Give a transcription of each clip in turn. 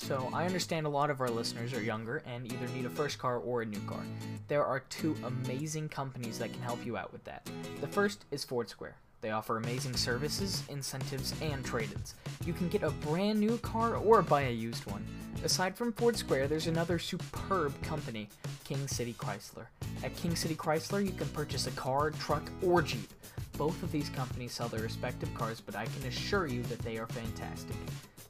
So, I understand a lot of our listeners are younger and either need a first car or a new car. There are two amazing companies that can help you out with that. The first is Ford Square. They offer amazing services, incentives, and trade ins. You can get a brand new car or buy a used one. Aside from Ford Square, there's another superb company, King City Chrysler. At King City Chrysler, you can purchase a car, truck, or Jeep. Both of these companies sell their respective cars, but I can assure you that they are fantastic.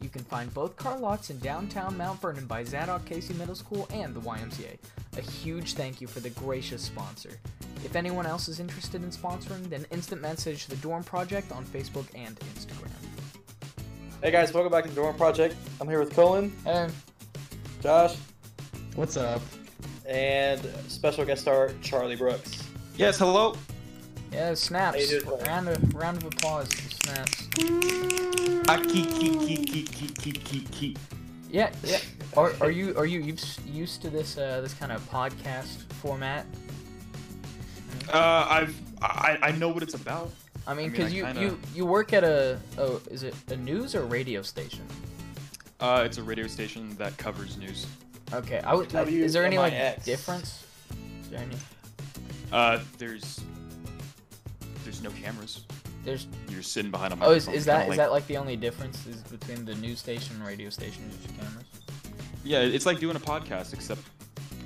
You can find both car lots in downtown Mount Vernon by Zadok Casey Middle School and the YMCA. A huge thank you for the gracious sponsor. If anyone else is interested in sponsoring, then instant message the Dorm Project on Facebook and Instagram. Hey guys, welcome back to the Dorm Project. I'm here with Colin, And Josh, What's up? and special guest star Charlie Brooks. Yes, hello. yeah, snaps. How you Round of round of applause for snaps. Ah, yeah, yeah. Are, are you are you used to this uh, this kind of podcast format? Uh, I've I, I know what it's about. I mean, because I mean, you, kinda... you you work at a oh is it a news or radio station? Uh, it's a radio station that covers news. Okay, I would. Is there any like difference? Is there any? Uh, there's there's no cameras. There's You're sitting behind a oh microphone. is, is that is like- that like the only difference is between the news station and radio station is just cameras? Yeah, it's like doing a podcast, except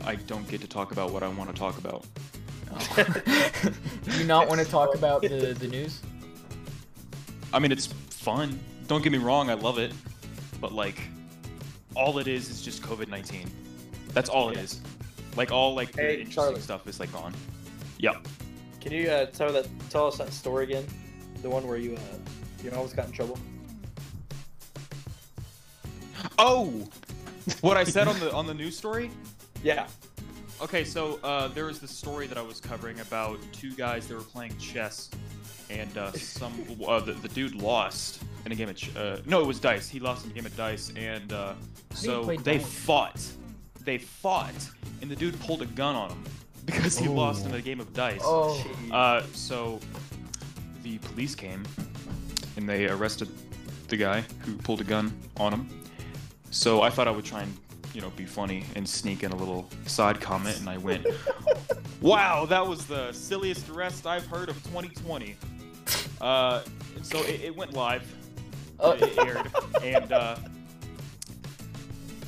I don't get to talk about what I want to talk about. Do you not want to talk about the the news? I mean, it's fun. Don't get me wrong, I love it, but like, all it is is just COVID nineteen. That's all it Yeah. is. Like all like the Hey, interesting Charlie. stuff is like gone. Yep. Can you uh, tell that tell us that story again? The one where you uh, you almost got in trouble. Oh, what I said on the on the news story. Yeah. Okay, so uh, there was this story that I was covering about two guys that were playing chess, and uh, some uh, the, the dude lost in a game of ch- uh, no, it was dice. He lost in a game of dice, and uh, so they dice? fought. They fought, and the dude pulled a gun on him because he lost in a game of dice. Oh, Uh, so the police came and they arrested the guy who pulled a gun on him. So I thought I would try and, you know, be funny and sneak in a little side comment, and I went, "Wow, that was the silliest arrest I've heard of 2020." Uh, so it, it went live. Oh. It aired, and uh,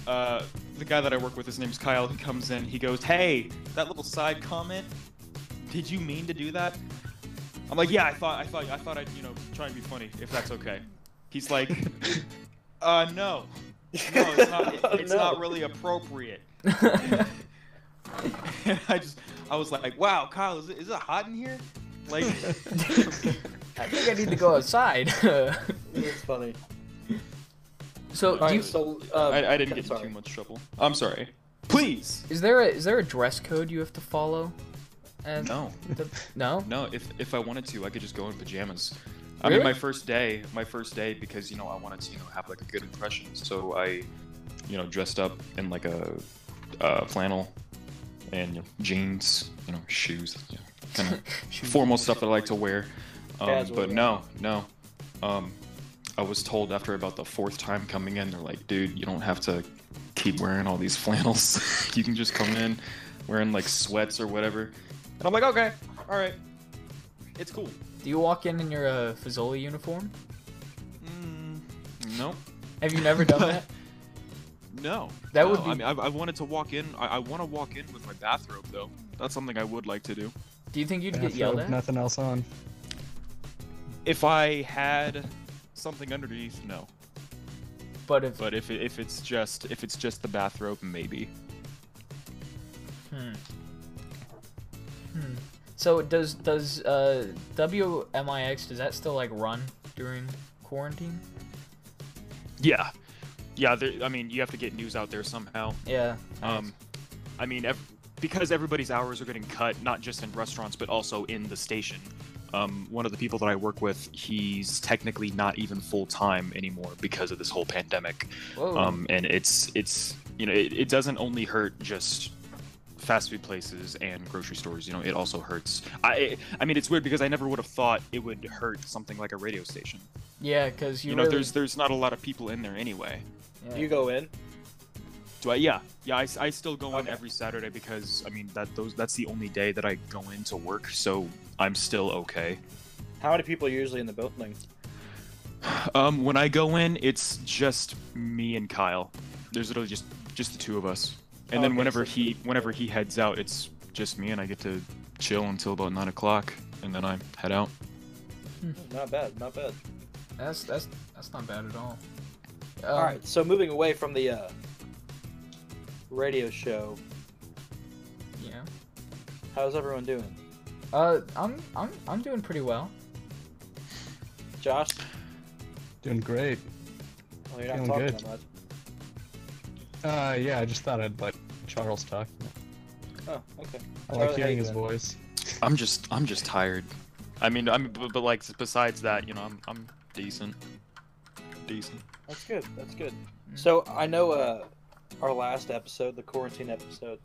uh, the guy that I work with, his name's Kyle. He comes in. He goes, "Hey, that little side comment. Did you mean to do that?" I'm like, "Yeah, I thought, I thought, I thought I'd, you know, try and be funny, if that's okay." He's like, "Uh, no, no, it's not. It's no. not really appropriate." I just, I was like, "Wow, Kyle, is it, is it hot in here?" Like, I think I need to go outside. It's funny. so, do you, so uh, I, I didn't get sorry. too much trouble. I'm sorry. Please. is there a is there a dress code you have to follow? And No. the- no. No, if if I wanted to, I could just go in pajamas. I mean, my first day, my first day, because you know I wanted to, you know, have like a good impression. So I, you know, dressed up in like a uh, flannel and you know, jeans, you know, shoes, you know, kind of formal stuff that I like to wear. Um, but no, no. Um, I was told after about the fourth time coming in, they're like, dude, you don't have to keep wearing all these flannels. you can just come in wearing like sweats or whatever. And I'm like, okay, all right, it's cool. Do you walk in in your uh, Fazoli uniform? Mm, no. Have you never done that? No. That no. would be- I mean, I, I wanted to walk in. I, I want to walk in with my bathrobe though. That's something I would like to do. Do you think you'd get yelled at? Nothing else on. If I had something underneath, no. But if But if it, if it's just if it's just the bathrobe, maybe. Hmm. So does does uh, WMIX does that still like run during quarantine? Yeah. Yeah. There, I mean, you have to get news out there somehow. Yeah. Um, I mean, ev- because everybody's hours are getting cut, not just in restaurants, but also in the station. Um, one of the people that I work with, he's technically not even full time anymore because of this whole pandemic. Whoa. Um, and it's it's you know it, it doesn't only hurt just fast food places and grocery stores. You know, it also hurts. I I mean, it's weird because I never would have thought it would hurt something like a radio station. yeah, because you, You, know, really, there's there's not a lot of people in there anyway. yeah. You go in? Do I? Yeah, yeah. I, I still go in every Saturday because I mean that those that's the only day that I go in to work, so I'm still okay. How many people are usually in the building? Um, when I go in, it's just me and Kyle. There's literally just just the two of us, and then Okay, whenever so- he whenever he heads out, it's just me, and I get to chill until about nine o'clock, and then I head out. Not bad, not bad. That's that's that's not bad at all. All Um, right, so moving away from the uh, radio show, Yeah. how's everyone doing? Uh, I'm I'm I'm doing pretty well. Josh? Doing great. Well, you're not Feeling talking good. that much. Uh, yeah, I just thought I'd let Charles talk. Oh, okay. I Charlie, like hearing his voice. I'm just I'm just tired. I mean I'm but, but like besides that, you know, I'm I'm decent. Decent. That's good. That's good. Mm. So I know uh, our last episode, the quarantine episode,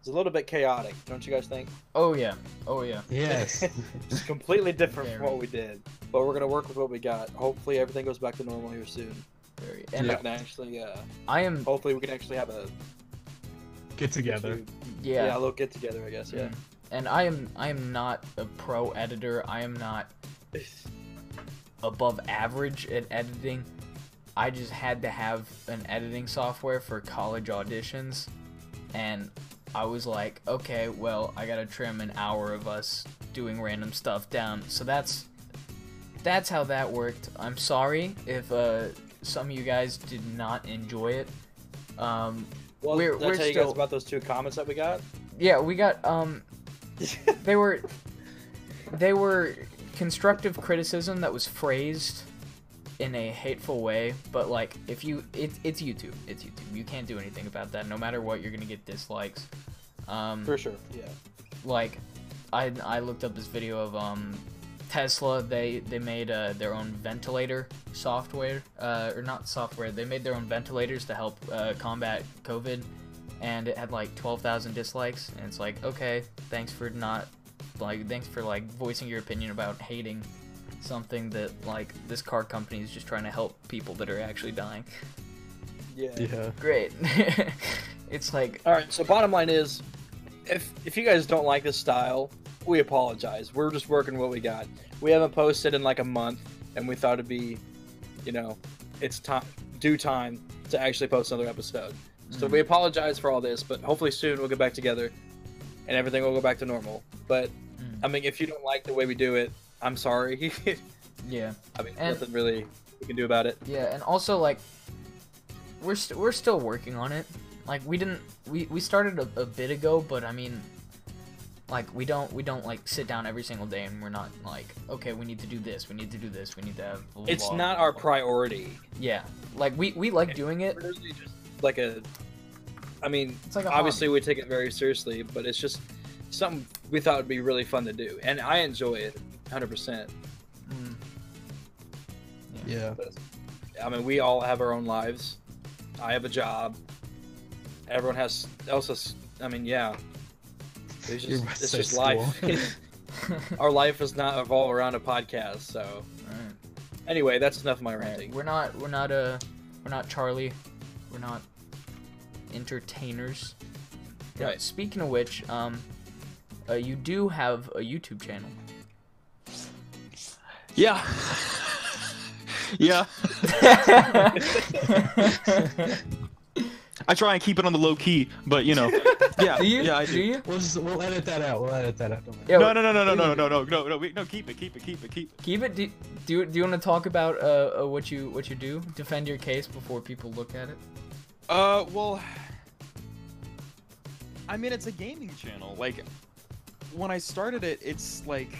is a little bit chaotic. Don't you guys think? Oh yeah. Oh yeah. Yes. It's completely different from what we did, but we're gonna work with what we got. Hopefully, everything goes back to normal here soon. Very. And And we can actually, uh, I am. hopefully, we can actually have a Get together. Yeah, Yeah. a little get together, I guess. Yeah. Mm. And I am I am not a pro editor. I am not above average at editing. I just had to have an editing software for college auditions, and I was like, okay, well, I gotta trim an hour of us doing random stuff down. So that's that's how that worked. I'm sorry if uh, some of you guys did not enjoy it. Um, Well, We're- did I we're tell you guys about those two comments that we got? yeah, we got um, they were they were constructive criticism that was phrased in a hateful way but like if you it, it's youtube it's youtube you can't do anything about that no matter what you're gonna get dislikes um For sure. Yeah. like i i looked up this video of um tesla they they made uh, their own ventilator software uh, or not software they made their own ventilators to help uh, combat covid and it had like 12,000 dislikes and it's like okay thanks for not like thanks for like voicing your opinion about hating something that like this car company is just trying to help people that are actually dying Yeah. Yeah. great it's like All right. So bottom line is, if if you guys don't like this style, we apologize. We're just working what we got. We haven't posted in like a month, and we thought it'd be, you know, it's time due time to actually post another episode. So Mhm. we apologize for all this, but hopefully soon we'll get back together, and everything will go back to normal. But Mm. I mean, if you don't like the way we do it, I'm sorry. yeah I mean, And- nothing really we can do about it. Yeah, and also like we're st- we're still working on it. Like we didn't we we started a, a bit ago, but I mean like we don't we don't like sit down every single day and we're not like okay we need to do this we need to do this we need to have blah, It's blah, not blah, our blah. priority. yeah like we we like doing it just like a. I mean, it's like a obviously hobby. we take it very seriously, but it's just something we thought would be really fun to do, and I enjoy it 100. percent Mm. Yeah. I mean, we all have our own lives. I have a job. Everyone has else has. I mean, yeah. It's just it's just school. life. our life is not evolve around a podcast. So Alright. anyway, that's enough of my Alright, ranting. we're not we're not uh we're not Charlie we're not entertainers Yeah, Right. speaking of which um uh, you do have a YouTube channel Yeah. yeah. I try and keep it on the low key, but you know. Yeah. do you Yeah, I do do. you We'll just, we'll edit that out. We'll edit that out. Don't worry. Yeah, No, no, no, no, no, no, no, no, no, no, wait, no, keep it, keep it, keep it, keep it. Keep it. Do, do, you- do you want to talk about uh, uh, what you what you do? Defend your case before people look at it. Uh, well, I mean, it's a gaming channel. Like, when I started it, it's like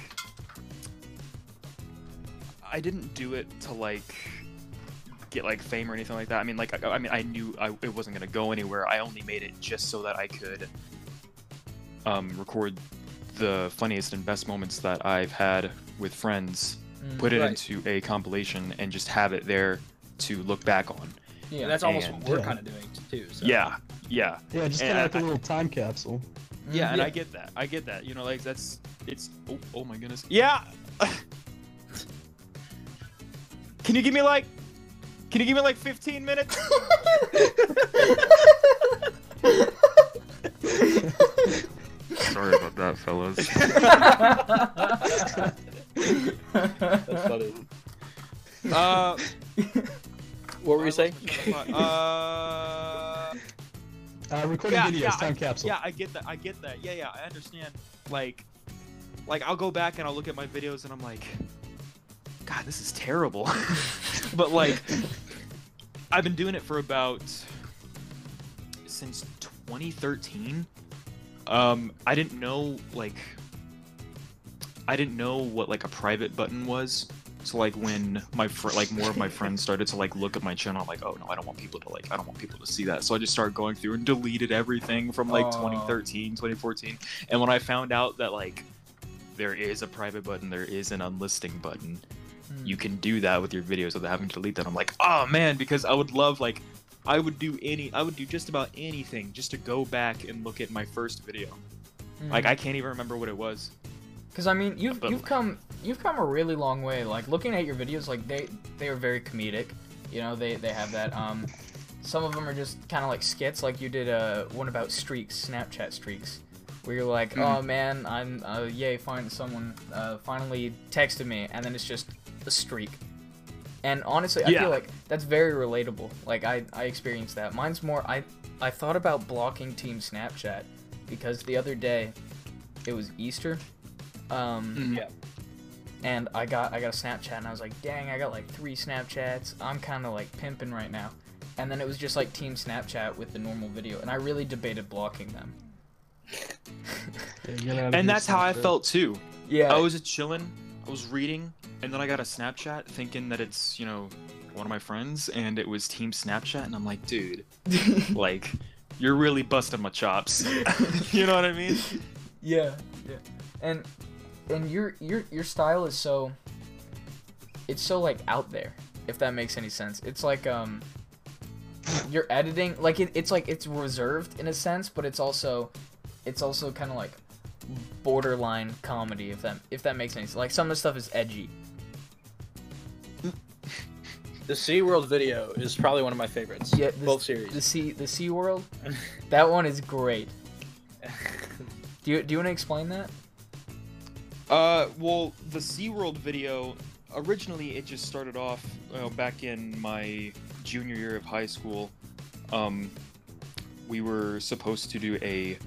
I didn't do it to like get like fame or anything like that. I mean, like, I, I mean, I knew I, it wasn't gonna go anywhere. I only made it just so that I could um, record the funniest and best moments that I've had with friends, Mm, put it Right. into a compilation, and just have it there to look back on. yeah. That's almost and- what we're Yeah. kind of doing too. So. Yeah, yeah. Yeah, just kind of like I- a little time capsule. Yeah, Mm, and I get that. I get that. You know, like that's it's. Oh, oh my goodness. Yeah. can you give me like? Can you give me like 15 minutes? Sorry about that, fellas. That's funny. Uh, what were you saying? Uh, uh, recording yeah, videos, yeah, time I, capsule. Yeah, I get that. I get that. Yeah, yeah, I understand. Like, like I'll go back and I'll look at my videos and I'm like, God, this is terrible but like, I've been doing it for about since 2013. Um, I didn't know like, I didn't know what like a private button was. So like when my fr- like more of my friends started to like look at my channel, I'm like, oh no, I don't want people to like, I don't want people to see that. So I just started going through and deleted everything from like Aw. 2013, 2014. And when I found out that like there is a private button, there is an unlisting button. You can do that with your videos without having to delete them. I'm like, oh man, because I would love like, I would do any, I would do just about anything just to go back and look at my first video. Hmm. Like I can't even remember what it was. Because I mean, you've But- you've come you've come a really long way. Like looking at your videos, like they they are very comedic. You know, they they have that. Um, some of them are just kind of like skits. Like you did a one about streaks, Snapchat streaks, where you're like, Mhm. oh man, I'm uh, yay, find someone uh, finally texted me, and then it's just a streak. And honestly, I feel like that's very relatable. Like I I experienced that. Mine's more I I thought about blocking Team Snapchat because the other day it was Easter. Um, Mhm. Yeah. and I got I got a Snapchat and I was like, dang, I got like three Snapchats. I'm kind of like pimping right now. And then it was just like Team Snapchat with the normal video, and I really debated blocking them. Yeah, you gotta have And that's how I Snapchat. felt too. Yeah. I was chilling, I was reading, and then I got a Snapchat thinking that it's, you know, one of my friends, and it was Team Snapchat, and I'm like, dude, like, you're really busting my chops. you know what I mean? yeah, yeah. And and your your your style is so it's so like out there, if that makes any sense. It's like um you're editing like it, it's like it's reserved in a sense, but it's also it's also kind of like borderline comedy if that if that makes any sense. Like some of the stuff is edgy. The SeaWorld video is probably one of my favorites. Yeah, this- both series. The sea the Sea World, that one is great. Do you do you want to explain that? Uh, well, the SeaWorld video, originally it just started off uh, back in my junior year of high school. Um, we were supposed to do a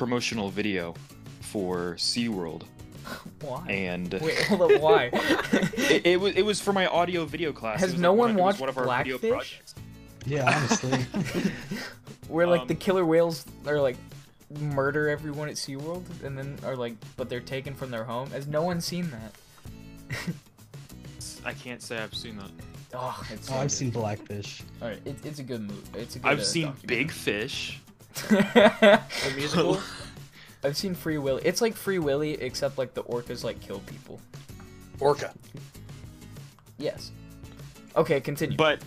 promotional video for SeaWorld, Why? and Wait, hold up. Why? it, it was it was for my audio video class. Has no like one it was watched one of our video Blackfish? projects. Yeah, honestly. Where like the Um, killer whales are like murder everyone at SeaWorld and then are like but they're taken from their home. Has no one seen that? I can't say I've seen that. Oh, it's oh, I've seen Blackfish. Alright, it, it's a good movie. It's a good I've uh, seen. Big Fish. The musical. I've seen Free Willy. It's like Free Willy except like the orcas like kill people. Orca. Yes. Okay, continue. But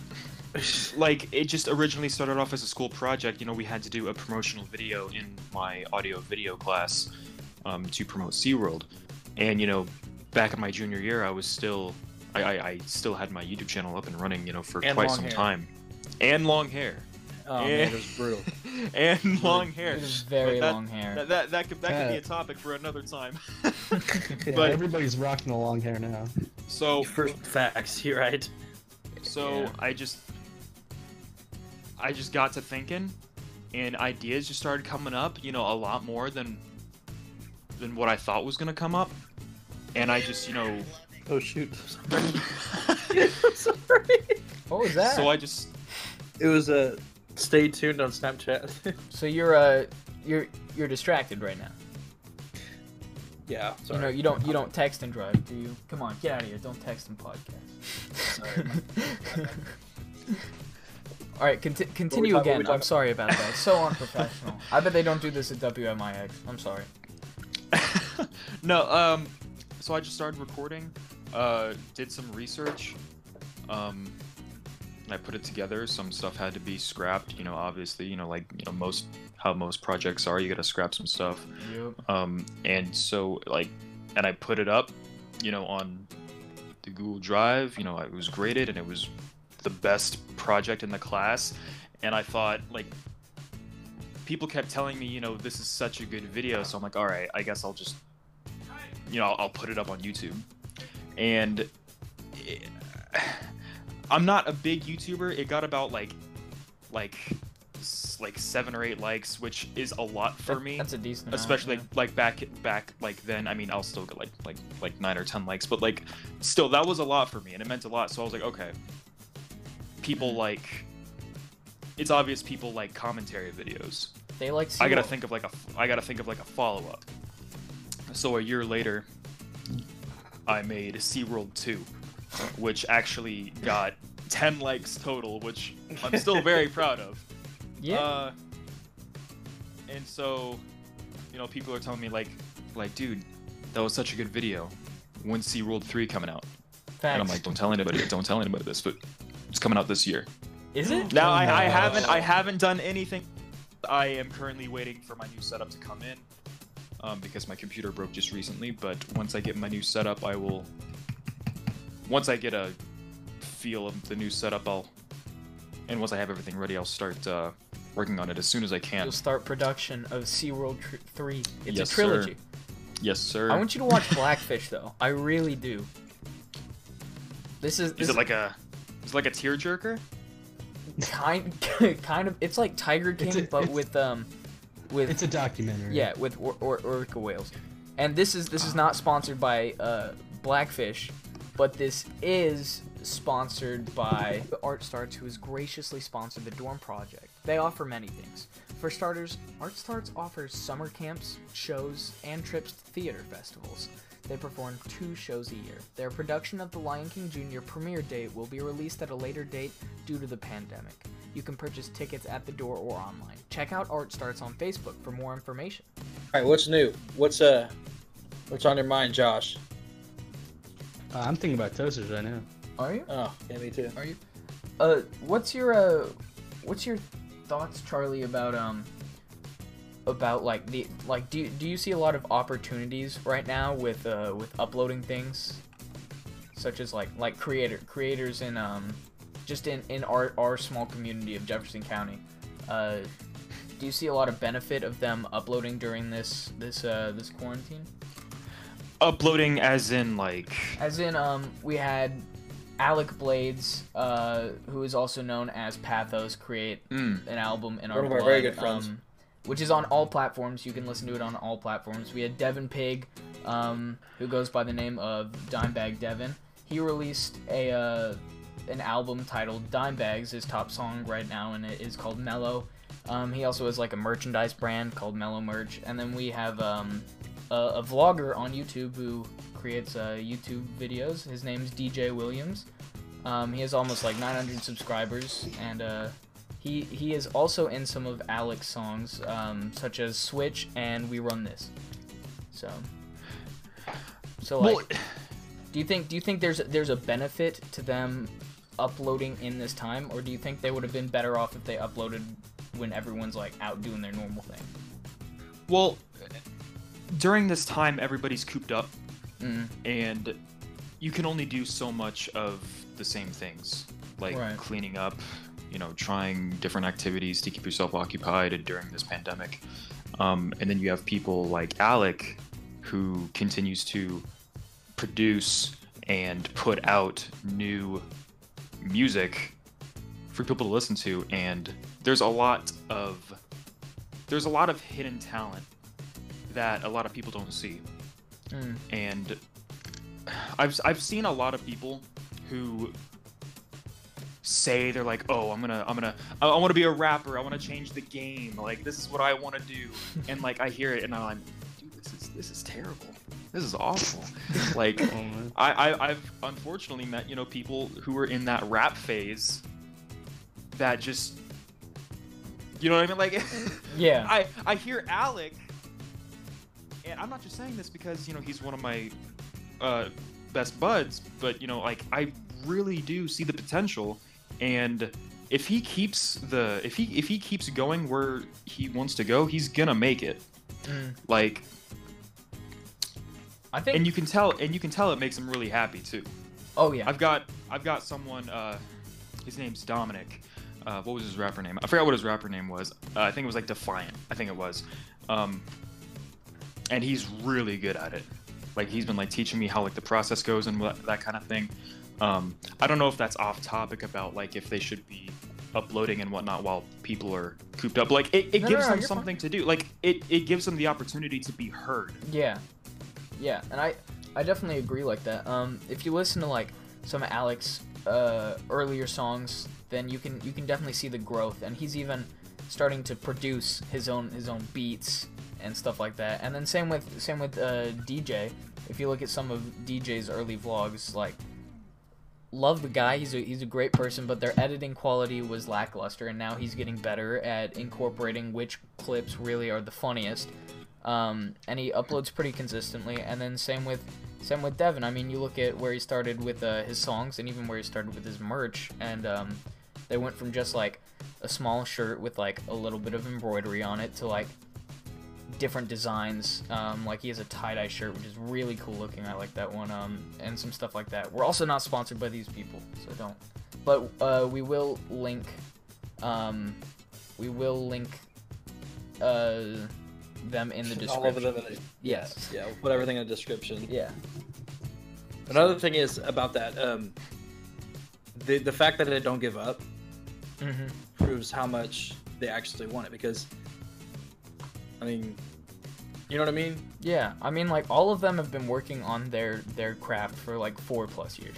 like it just originally started off as a school project you know we had to do a promotional video in my audio video class um, to promote SeaWorld and you know back in my junior year I was still I, I, I still had my YouTube channel up and running you know for And quite some hair. time and long hair Oh man, it was brutal. and long hair It is very that- long hair. that, that, that could that could be a topic for another time Yeah, But- everybody's rocking the long hair now. so First facts, you're right. So Yeah. I just I just got to thinking and ideas just started coming up, you know, a lot more than than what I thought was gonna come up. And I just, you know Oh shoot. Sorry. Sorry. what was that? so I just It was a. Stay tuned on Snapchat. So you're uh you're you're distracted right now. yeah. You know you don't you don't text and drive, do you? Come on, get out of here. Don't text and podcast. Sorry. All right, conti- continue talking- again. I'm sorry about that. So unprofessional. I bet they don't do this at WMIX. I'm sorry. no, um, so I just started recording, uh, did some research, um, I put it together. Some stuff had to be scrapped, you know, obviously, you know, like, you know, most, how most projects are, you gotta scrap some stuff. Yep. Um, and so, like, and I put it up, you know, on the Google Drive, you know, it was graded and it was the best project in the class. And I thought, like, people kept telling me, you know, this is such a good video. So I'm like, all right, I guess I'll just you know I'll, I'll put it up on YouTube, and it, I'm not a big YouTuber. It got about like like like seven or eight likes, which is a lot for That- me That's a decent. amount, especially yeah. like back back like then i mean i'll still get like like like nine or ten likes but like still that was a lot for me and it meant a lot so i was like okay people Mm-hmm. like it's obvious people like commentary videos they like. i gotta SeaWorld. think of like a i gotta think of like a follow-up so a year later i made seaworld 2 which actually got 10 likes total which i'm still very proud of Yeah. uh, and so, you know, people are telling me like, like, dude, that was such a good video. When's SeaWorld 3 coming out? Facts. And I'm like, don't tell anybody, don't tell anybody this, but it's coming out this year. is it? Now I, I no. haven't I haven't done anything. I am currently waiting for my new setup to come in. Um, because my computer broke just recently, but once I get my new setup, I will. Once I get a feel of the new setup, I'll. And once I have everything ready, I'll start uh, working on it as soon as I can. You'll start production of SeaWorld tr- 3. It's Yes, a sir. trilogy. Yes, sir. I want you to watch Blackfish though. I really do. This is this Is it like a? Is it like a tearjerker? kind kind of it's like Tiger King a- but with um with It's a documentary. yeah with or, or, orca whales. And this is this is not sponsored by uh Blackfish, but this is sponsored by Art Starts who has graciously sponsored the Dorm Project. They offer many things. For starters, Art Starts offers summer camps, shows, and trips to theater festivals. They perform two shows a year. Their production of The Lion King Jr. premiere date will be released at a later date due to the pandemic. You can purchase tickets at the door or online. Check out Art Starts on Facebook for more information. All right, what's new? What's uh, what's on your mind, Josh? Uh, I'm thinking about toasters right now. Are you? Oh, yeah, me too. Are you? Uh, what's your uh, what's your thoughts, Charlie, about um, about like the like do you, do you see a lot of opportunities right now with uh with uploading things, such as like like creator creators in um, just in in our our small community of Jefferson County, uh. Do you see a lot of benefit of them uploading during this this uh this quarantine? Uploading, as in like. As in, um, we had Alec Blaydes, uh, who is also known as Pathos, create Mm. an album in our One of our blood, very good friends. um, which is on all platforms. You can listen to it on all platforms. We had Devin Pigg, um, who goes by the name of Dimebag Devin. He released a uh, an album titled Dimebags, his top song right now, and it is called Mellow. Um, he also has like a merchandise brand called Mellow Merch, and then we have um, a, a vlogger on YouTube who creates uh, YouTube videos. His name's DJ Williams. Um, he has almost like 900 subscribers, and uh, he he is also in some of Alec's songs, um, such as Switch and We Run This. So, so like, Well, do you think do you think there's there's a benefit to them uploading in this time, or do you think they would have been better off if they uploaded when everyone's like out doing their normal thing? well, during this time, everybody's cooped up, Mm. and you can only do so much of the same things, like Right. cleaning up, you know, trying different activities to keep yourself occupied during this pandemic. Um, and then you have people like Alec, who continues to produce and put out new music for people to listen to and there's a lot of there's a lot of hidden talent that a lot of people don't see Mm. and I've I've seen a lot of people who say they're like, "Oh, I'm gonna I'm gonna I, I want to be a rapper. I want to change the game. Like this is what I want to do." And like I hear it and I'm like, "Dude, this is this is terrible. This is awful." like Oh. I, I I've unfortunately met you know people who were in that rap phase that just you know what I mean like Yeah. I I hear Alec, I'm not just saying this because you know he's one of my uh, best buds, but you know like I really do see the potential, and if he keeps the if he if he keeps going where he wants to go, he's gonna make it. Mm. Like, I think. and you can tell, and you can tell it makes him really happy too. oh yeah. I've got I've got someone. Uh, his name's Dominic. Uh, what was his rapper name? I forgot what his rapper name was. Uh, I think it was like Defiant. I think it was. Um, and he's really good at it. like he's been like teaching me how like the process goes and what, that kind of thing. Um, I don't know if that's off topic about like if they should be uploading and whatnot while people are cooped up. Like it, it No, no, gives no, them you're fine. something to do. Like it, it gives them the opportunity to be heard. Yeah, yeah, and I I definitely agree like that. Um, if you listen to like some Alec's uh, earlier songs, then you can you can definitely see the growth, and he's even starting to produce his own his own beats and stuff like that. And then same with same with uh, DJ. If you look at some of DJ's early vlogs, like love the guy. He's a he's a great person, but their editing quality was lackluster, and now he's getting better at incorporating which clips really are the funniest. Um, and he uploads pretty consistently. And then same with same with Devin. I mean, you look at where he started with uh, his songs, and even where he started with his merch, and um, they went from just like a small shirt with like a little bit of embroidery on it to like different designs. Um, like he has a tie dye shirt, which is really cool looking. I like that one. Um, and some stuff like that. We're also not sponsored by these people, so don't. But uh, we will link. Um, we will link. Uh, them in the description. All over description. the Yes. Yeah, we'll put everything in the description. Yeah. Another thing is about that. Um, the the fact that they don't give up Mm-hmm. Proves how much they actually want it. Because, I mean, you know what I mean? Yeah. I mean, like all of them have been working on their their craft for like four plus years.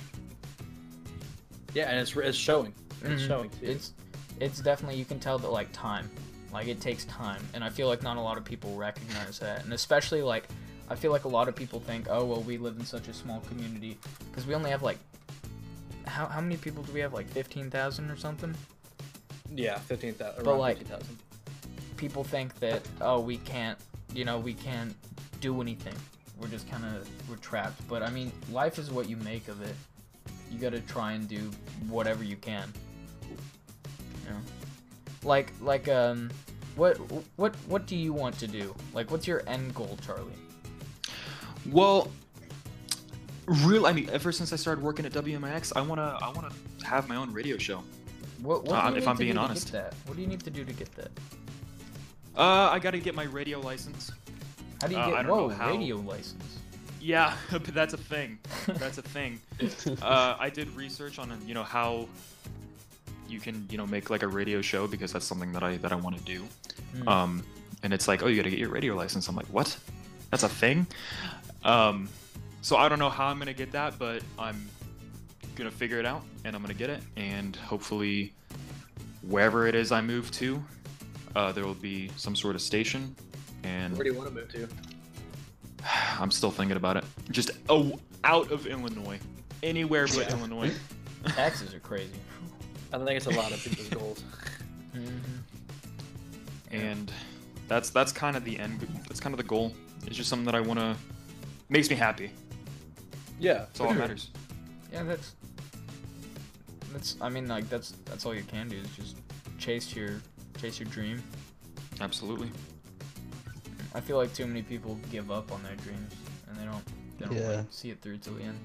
Yeah, and it's it's showing. It's Mhm. showing. Too. It's it's definitely you can tell that like time, like it takes time, and I feel like not a lot of people recognize that, and especially like I feel like a lot of people think, oh well, we live in such a small community because we only have like how how many people do we have like fifteen thousand or something? Yeah, fifteen thousand. But, like, People think that oh we can't you know we can't do anything. We're just kind of we're trapped. But I mean, life is what you make of it. You got to try and do whatever you can. You know? Like like um what what what do you want to do? Like what's your end goal, Charlie? Well, real. I mean, ever since I started working at WMIX, I wanna I wanna have my own radio show. What, what Uh, if I'm being honest. to that? What do you need to do to get that? Uh, I gotta get my radio license. How do you Uh, get I don't whoa know how. radio license? Yeah, but that's a thing. That's a thing. uh, I did research on you know how you can you know make like a radio show because that's something that I that I want to do. Hmm. Um, and it's like, oh, you got to get your radio license. I'm like, what? That's a thing. Um, so I don't know how I'm gonna get that, but I'm gonna figure it out, and I'm gonna get it, and hopefully, wherever it is I move to, uh, there will be some sort of station, and where do you want to move to? I'm still thinking about it. Just oh, out of Illinois, anywhere but Illinois. Taxes are crazy. I think it's a lot of people's goals. hmm and that's that's kind of the end. That's kind of the goal. It's just something that I want to. Makes me happy. Yeah, That's all that matters. Yeah, that's that's. I mean, like that's that's all you can do is just chase your chase your dream. Absolutely. I feel like too many people give up on their dreams and they don't they don't Yeah. like, see it through till the end.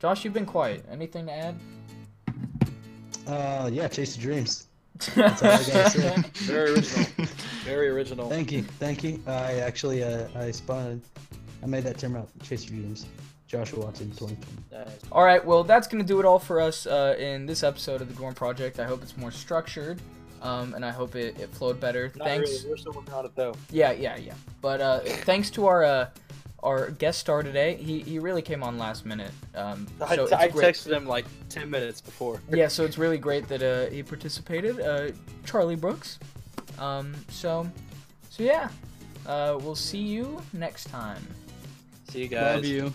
Josh, you've been quiet. Anything to add? Uh, yeah, chase your dreams. That's all I gotta say. Very original. Very original. Thank you, thank you. I actually, uh, I spun, I made that term out. Chase your dreams. Joshua Watson, 2020. All right, well, that's gonna do it all for us uh, in this episode of the Dorm Project. I hope it's more structured, um, and I hope it, it flowed better. Not Thanks. really. We're still working on it though. Yeah, yeah, yeah. But uh, thanks to our uh, our guest star today. He, he really came on last minute. Um, I, so I it's great. texted him like ten minutes before. Yeah, so it's really great that uh, he participated. Uh, Charlie Brooks. Um, so, so yeah. Uh, we'll see you next time. See you guys. Love you.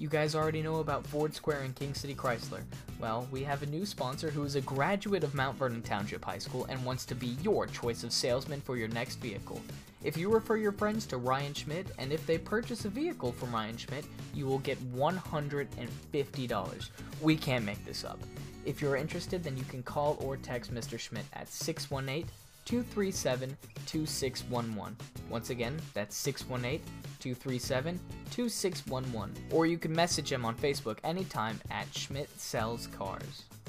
You guys already know about Ford Square and King City Chrysler. Well, we have a new sponsor who is a graduate of Mount Vernon Township High School and wants to be your choice of salesman for your next vehicle. If you refer your friends to Ryan Schmidt, and if they purchase a vehicle from Ryan Schmidt, you will get $150. We can't make this up. If you're interested, then you can call or text Mr. Schmidt at 618 237 2611. Once again, that's 618 237 2611. Or you can message him on Facebook anytime at Schmidt Sells Cars.